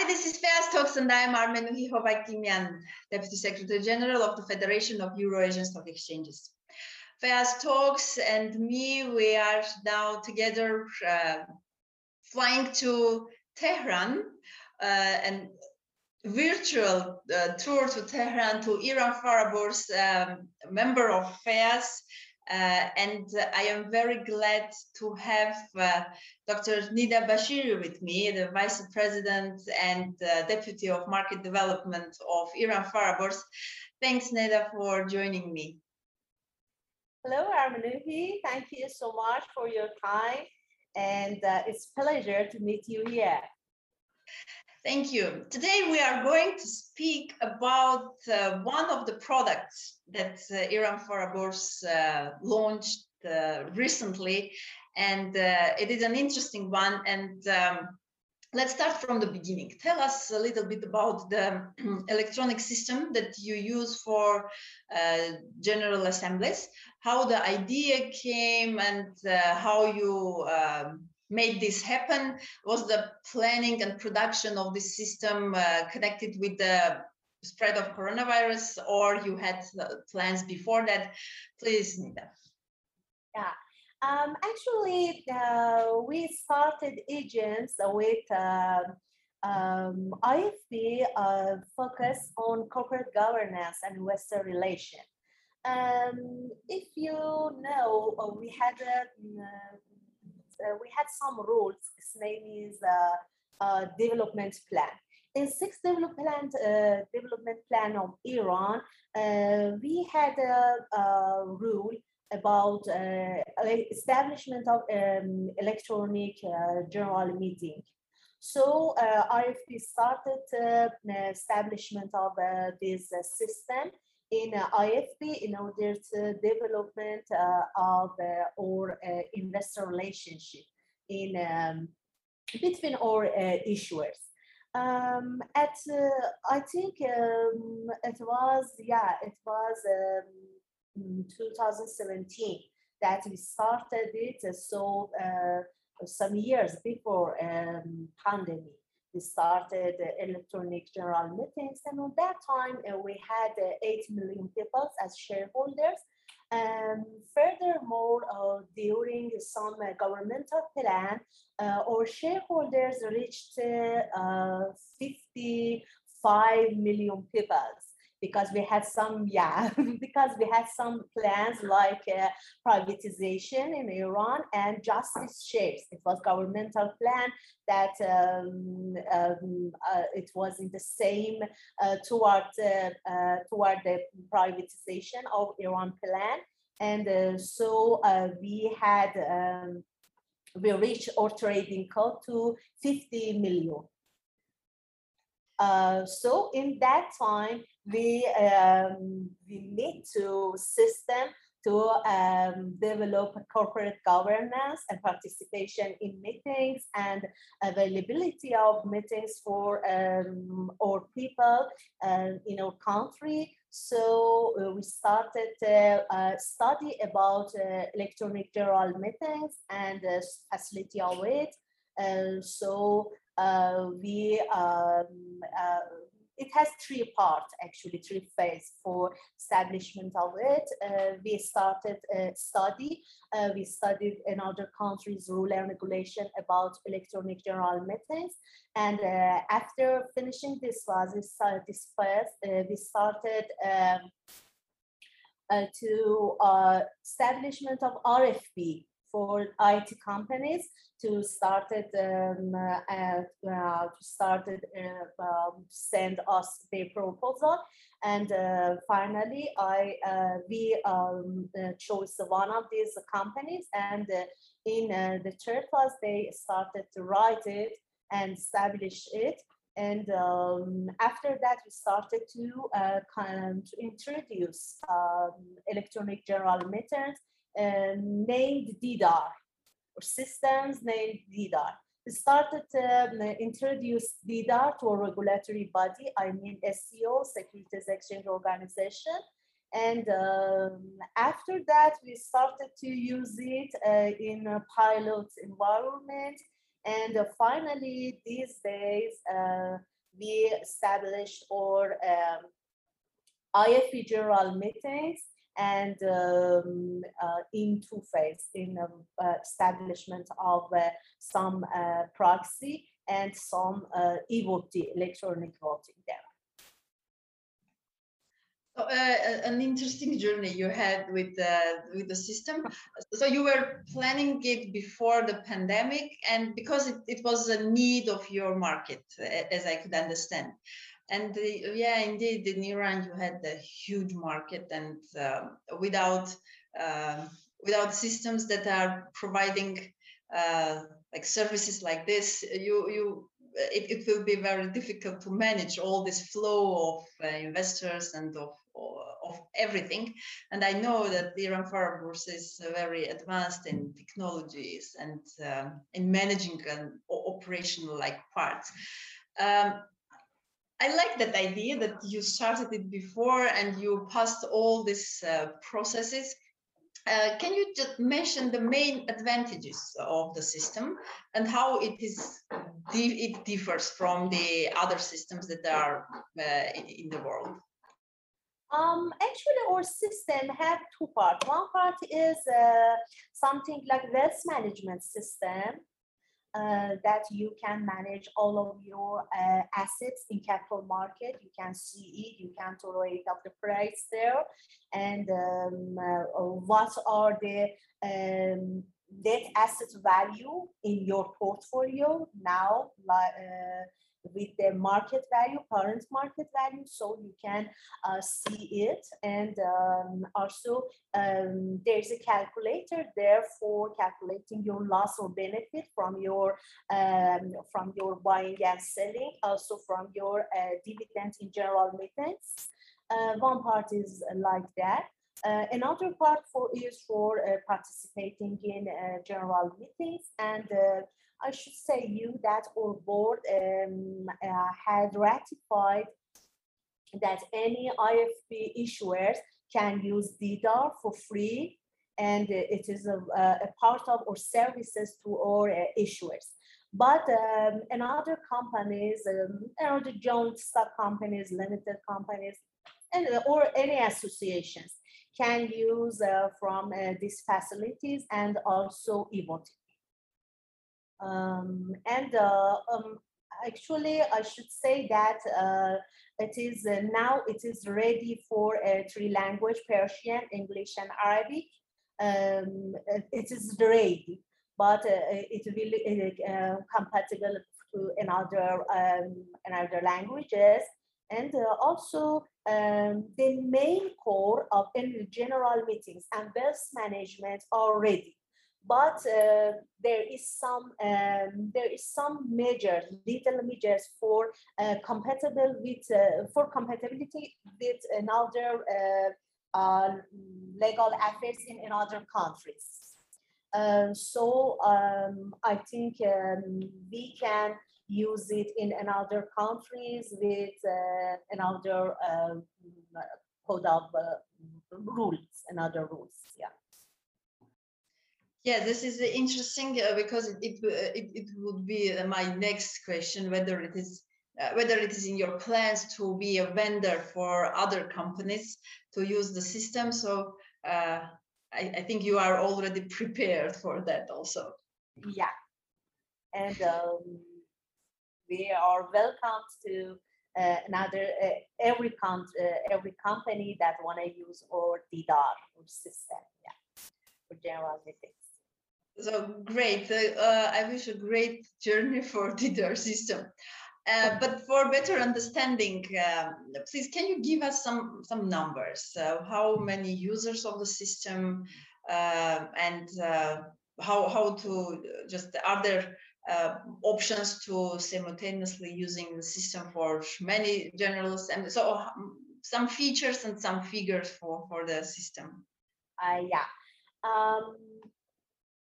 Hi, this is FEAS Talks, and I am Armenuhi Hovakimyan, Deputy Secretary General of the Federation of Euro-Asian Stock Exchanges. FEAS Talks and me, we are now together uh, flying to Tehran uh, and virtual uh, tour to Tehran to Iran Fara Bourse um, member of FEAS uh, and I am very glad to have uh, Dr. Nida Bashiri with me, the Vice President and uh, Deputy of Market Development of Iran Fara Bourse. Thanks, Nida, for joining me. Hello, Armenuhi. Thank you so much for your time. And uh, it's a pleasure to meet you here. Thank you. Today we are going to speak about uh, one of the products that uh, Iran Fara Bourse uh, launched uh, recently, and uh, it is an interesting one. And um, let's start from the beginning. Tell us a little bit about the electronic system that you use for uh, general assemblies, how the idea came, and how you um, made this happen? Was the planning and production of this system uh, connected with the spread of coronavirus or you had plans before that? Please, Nida. Yeah. Um, actually, uh, we started agents with uh, um, IFB uh, focus on corporate governance and investor relation. Um, if you know, uh, we had a uh, uh, we had some rules. Its name is uh, uh, development plan. In sixth development development plan of Iran, we had a, a rule about uh, establishment of um, electronic uh, general meeting. So uh, IFB started establishment of this system in uh, IFB in order to development uh, of uh, our investor relationship in um, between our issuers. Um, at I think um, it was yeah it was um, 2017 that we started it. So some years before um, pandemic we started electronic general meetings and at that time uh, we had uh, 8 million people as shareholders. And furthermore, uh, during some uh, governmental plan, uh, our shareholders reached uh, 55 million people because we had some yeah because we had some plans like uh, privatization in iran and justice shares it was governmental plan that um, um, uh, it was in the same uh, toward uh, uh, toward the privatization of iran plan. And uh, so we had um, we reached our trading code to 50 million uh, so in that time, we um, we need to system to um, develop corporate governance and participation in meetings and availability of meetings for um, our people uh, in our country. So uh, we started uh, a study about uh, electronic general meetings and facility of it. so uh, we um, uh, it has three parts actually three phases for establishment of it. Uh, we started a study. Uh, we studied in other countries rule and regulation about electronic general methods. And uh, after finishing this was this, phase uh, we started um, to establishment of RFP for IT companies to started um, uh, uh, to started uh, um, send us their proposal. And uh, finally I uh, we um, uh, chose one of these companies and in the third class they started to write it and establish it. And um, after that, we started to, uh, kind of introduce um, electronic general methods named DIDAR, or systems named DIDAR. We started to um, introduce DIDAR to a regulatory body, I mean SEO, Securities Exchange Organization. And um, after that, we started to use it uh, in a pilot environment And uh, finally, these days, uh, we established our um, IFB general meetings and um, uh, in two phase in um, uh, establishment of uh, some uh, proxy and some uh, e-voting, electronic voting there. So, uh, an interesting journey you had with the with the system. So you were planning it before the pandemic, and because it, it was a need of your market, as I could understand. And the, yeah, indeed, in Iran you had a huge market, and uh, without uh, without systems that are providing uh, like services like this, you you it, it will be very difficult to manage all this flow of uh, investors and of of everything. And I know that Iran Fara Bourse is very advanced in technologies and um, in managing an operational like parts. Um, I like that idea that you started it before and you passed all these uh, processes. Uh, can you just mention the main advantages of the system and how it is it differs from the other systems that are uh, in the world? Um, actually, our system have two parts. One part is uh, something like wealth management system uh, that you can manage all of your uh, assets in capital market. You can see it, you can tolerate up the price there, and um, uh, what are the um, net asset value in your portfolio now, uh, with the market value, current market value, so you can uh, see it. And um, also um, there's a calculator there for calculating your loss or benefit from your um, from your buying and selling, also from your uh, dividend in general meetings. Uh, one part is like that. Uh, another part for is for uh, participating in uh, general meetings and uh, I should say you that our board um, uh, had ratified that any IFB issuers can use DIDAR for free and it is a, a part of our services to our uh, issuers. But um, another companies, um, another joint stock companies, limited companies, and uh, or any associations can use uh, from uh, these facilities and also e-voting. Um, and uh, um, actually, I should say that uh, it is uh, now it is ready for three language, Persian, English, and Arabic. Um, it is ready, but it will uh, compatible to another um, another languages and uh, also um, the main core of any general meetings and wealth management are ready but uh, there is some um, there is some measures, little measures for uh, compatible with uh, for compatibility with another uh, uh, legal affairs in another countries. Um, so um, I think um, we can use it in another countries with uh, another code of rules, another rules. Yeah. Yeah, this is interesting uh, because it, it, uh, it, it, would be uh, my next question, whether it is uh, whether it is in your plans to be a vendor for other companies to use the system. So uh, I, I, think you are already prepared for that also. Yeah, and um, we are welcome to uh, another every com- every company that want to use our DIDAR system. Yeah, for general meetings. So great. Uh, I wish a great journey for DIDAR system. Uh, but for better understanding, uh, please can you give us some some numbers? Uh, how many users of the system, uh, and uh, how how to just are there options to simultaneously using the system for many generals and so some features and some figures for for the system. yeah. Um,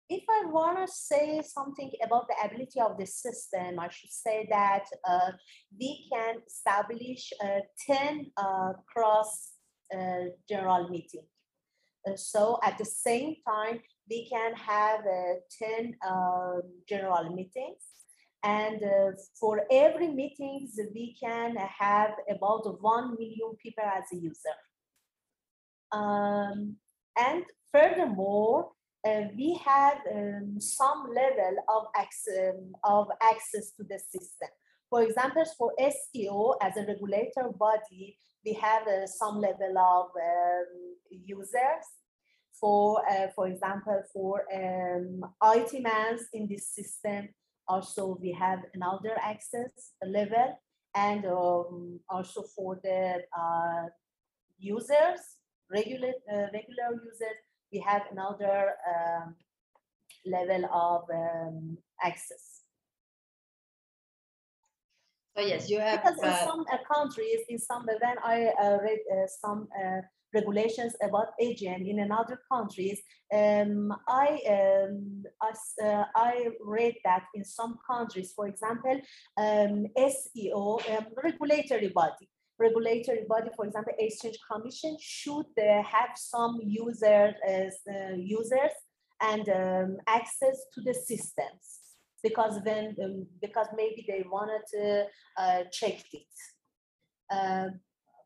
if I want to say something about the ability of the system, I should say that uh, we can establish a 10 uh, cross uh, general meeting. Uh, so at the same time, we can have uh, 10 um, general meetings. And uh, for every meetings, we can have about 1 million people as a user. Um, and furthermore, uh, we have um, some level of access, um, of access to the system. For example, for SEO as a regulator body, we have uh, some level of um, users. For, uh, for example, for um, IT mans in this system, also we have another access level and um, also for the uh, users, regular, uh, regular users, we have another um, level of um, access. So yes, you have. Because in uh, some uh, countries, in some when I uh, read uh, some uh, regulations about agent in another countries, um, I um, I, uh, I read that in some countries, for example, um, SEO um, regulatory body, regulatory body, for example, Exchange Commission should have some users users and um, access to the systems because then um, because maybe they wanted to uh, check it. Uh,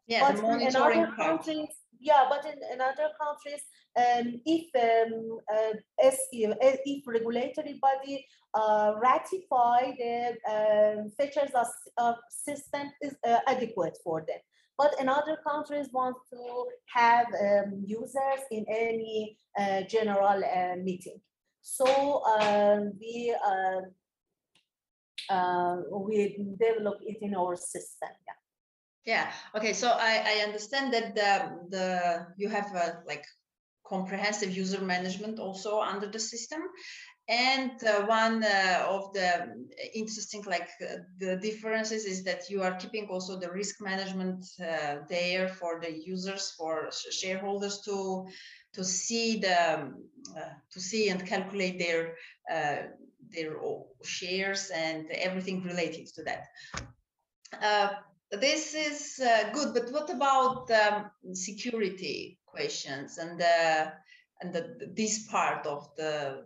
yeah, the monitoring countries, yeah, but in, in other countries, um, if um, uh, if regulatory body uh, ratify the um, features of, of system is uh, adequate for them. But in other countries want to have um, users in any uh, general uh, meeting. So um, we uh, uh, we develop it in our system. Yeah. Yeah. Okay. So I, I understand that the the you have like comprehensive user management also under the system, and uh, one uh, of the interesting like uh, the differences is that you are keeping also the risk management uh, there for the users for shareholders to to see the um, uh, to see and calculate their uh, their shares and everything related to that. This is good, but what about um, security questions and the and the, this part of the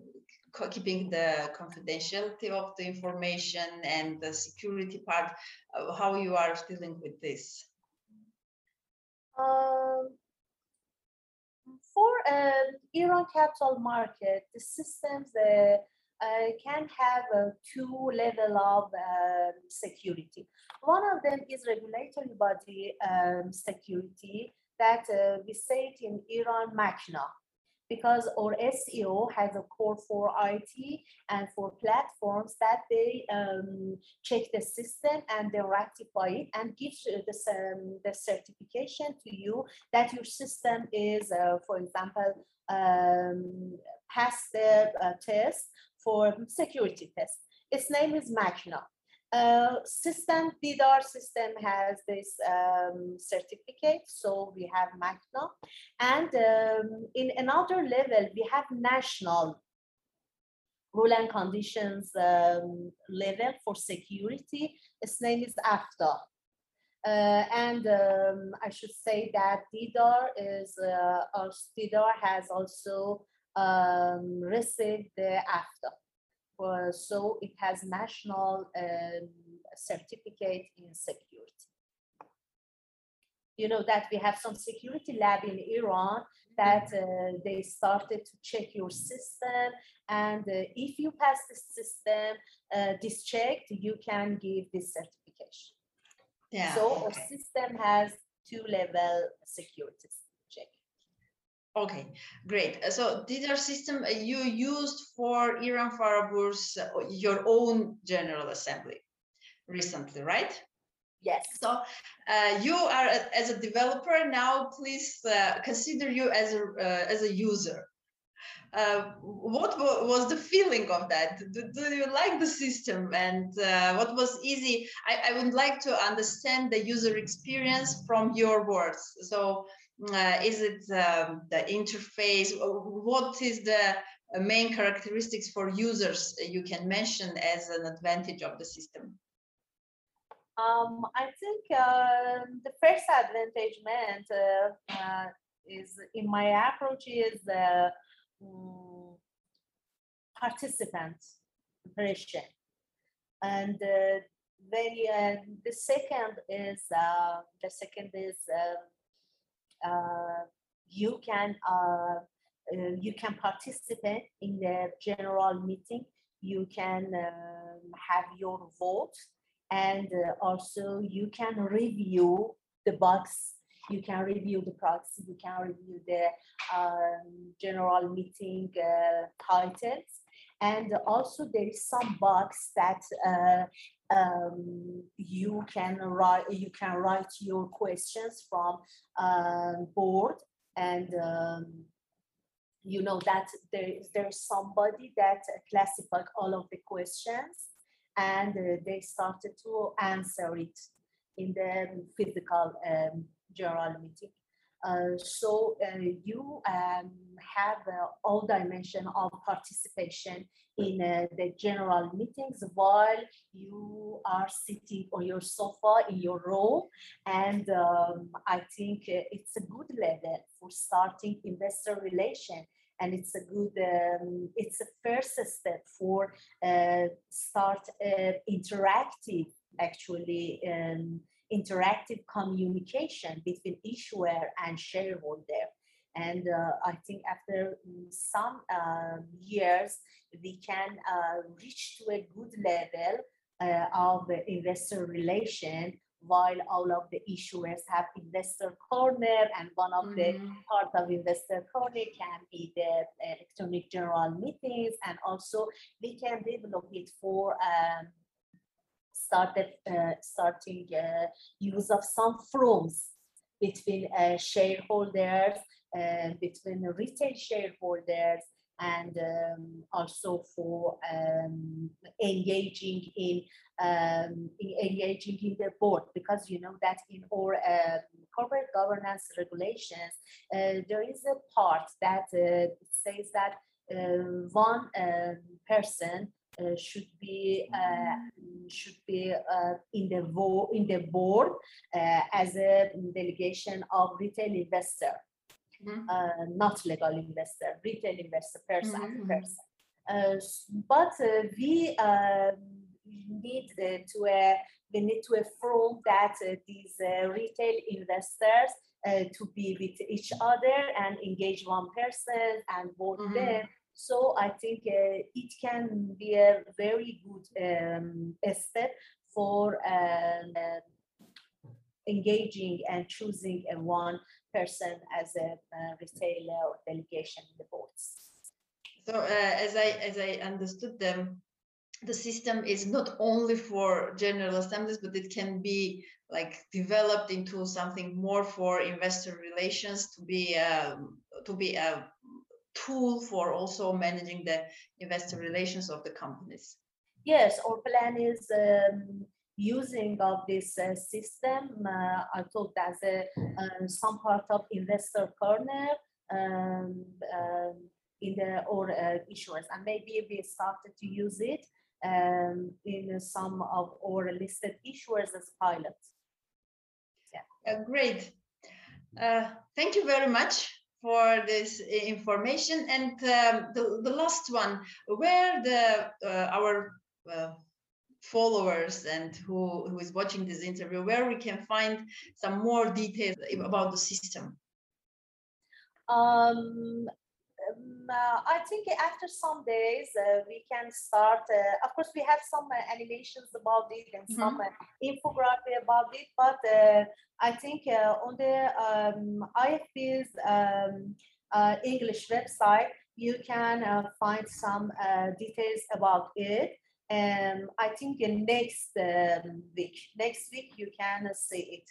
keeping the confidentiality of the information and the security part? Uh, how you are dealing with this? Um, for uh, Iran capital market, the systems uh, uh, can have a two level of um, security. One of them is regulatory body um, security that uh, we say it in Iran MACNA because our SEO has a core for IT and for platforms that they um, check the system and they rectify it and give the, um, the certification to you that your system is, uh, for example, um, pass the uh, test for security test. Its name is MACNA. Uh, system, DIDAR system has this um, certificate, so we have MACNA. And um, in another level, we have national rule and conditions um, level for security. Its name is AFTA. Uh, and um, I should say that DIDAR is, uh, has also um, received the AFTA. Uh, so it has national um, certificate in security. You know that we have some security lab in Iran that uh, they started to check your system and uh, if you pass the system, uh, this checked, you can give this certification. Yeah. So our system has two level security. Okay, great. Uh, so DIDAR system uh, you used for Iran Fara Bourse uh, your own General Assembly recently, right? Yes. So uh, you are as a developer now. Please uh, consider you as a uh, as a user. what was the feeling of that? Do, do you like the system? And what was easy? I, I would like to understand the user experience from your words. So uh, is it um, the interface? What is the uh, main characteristics for users you can mention as an advantage of the system? Um, I think uh, the first advantage meant uh, uh, is in my approach is uh, mm, participant preparation. And uh, then uh, the second is uh, the second is uh, uh, you can uh, you can participate in the general meeting. You can um, have your vote, and also you can review the box you can review the proxy, you can review the um, general meeting uh, titles. And also there is some box that uh, um, you can write you can write your questions from um, board and um, you know that there is there's somebody that classified all of the questions and uh, they started to answer it in the physical um, general meeting. Uh, so uh, you um, have uh, all dimension of participation in uh, the general meetings while you are sitting on your sofa in your room. And um, i think uh, it's a good level for starting investor relation. And it's a good um, it's a first step for start interactive actually um, interactive communication between issuer and shareholder. And uh, I think after some uh, years, we can uh, reach to a good level uh, of investor relation while all of the issuers have investor corner and one of mm-hmm. the part of investor corner can be the electronic general meetings and also we can develop it for um, started uh, starting uh, use of some forums between uh, shareholders between retail shareholders and um, also for um, engaging in, um, in, engaging in the board. Because you know that in our uh, corporate governance regulations uh, there is a part that uh, says that one um, person uh, should be uh, should be uh, in the vo- in the board as a delegation of retail investor, mm-hmm. not legal investor, retail investor person mm-hmm. person. but we um, need to uh, we need to affirm that uh, these uh, retail investors to be with each other and engage one person and vote mm-hmm. them so I think uh, it can be a very good um, step for um, uh, engaging and choosing a one person as a uh, retailer or delegation in the boards. So uh, as I as I understood them, the system is not only for general assemblies, but it can be like developed into something more for investor relations to be um, to be a tool for also managing the investor relations of the companies. Yes, our plan is um, using of this uh, system. Uh, I thought as a um, some part of investor corner um, um in the or uh, issuers, and maybe we started to use it um, in some of our listed issuers as pilots. Yeah, uh, great. Uh, thank you very much for this information. And um, the, the last one, where the uh, our uh, followers and who, who is watching this interview, where we can find some more details about the system? Um, um, uh, I think after some days uh, we can start. Uh, of course, we have some uh, animations about it and mm-hmm. some uh, infographic about it, but uh, I think on the um, IFB's um, English website you can find some details about it. And I think next um, week, next week you can see it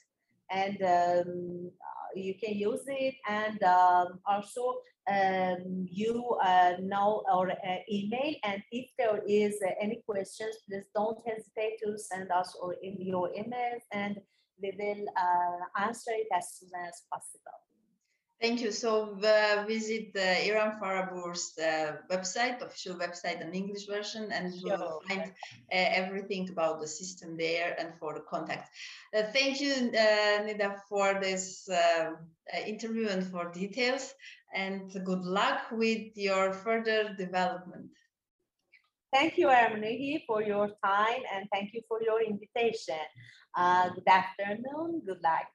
and um, you can use it and um, also um, you uh, know our uh, email. And if there is uh, any questions please don't hesitate to send us or in your emails and we will uh, answer it as soon as possible Thank you. So uh, visit the Iran Fara Bourse uh, website, official website, an English version, and you will find uh, everything about the system there and for the contact. Uh, thank you, uh, Nida, for this um, uh, interview and for details, and good luck with your further development. thank you, Armenuhi, for your time and thank you for your invitation. Uh, good afternoon. Good luck.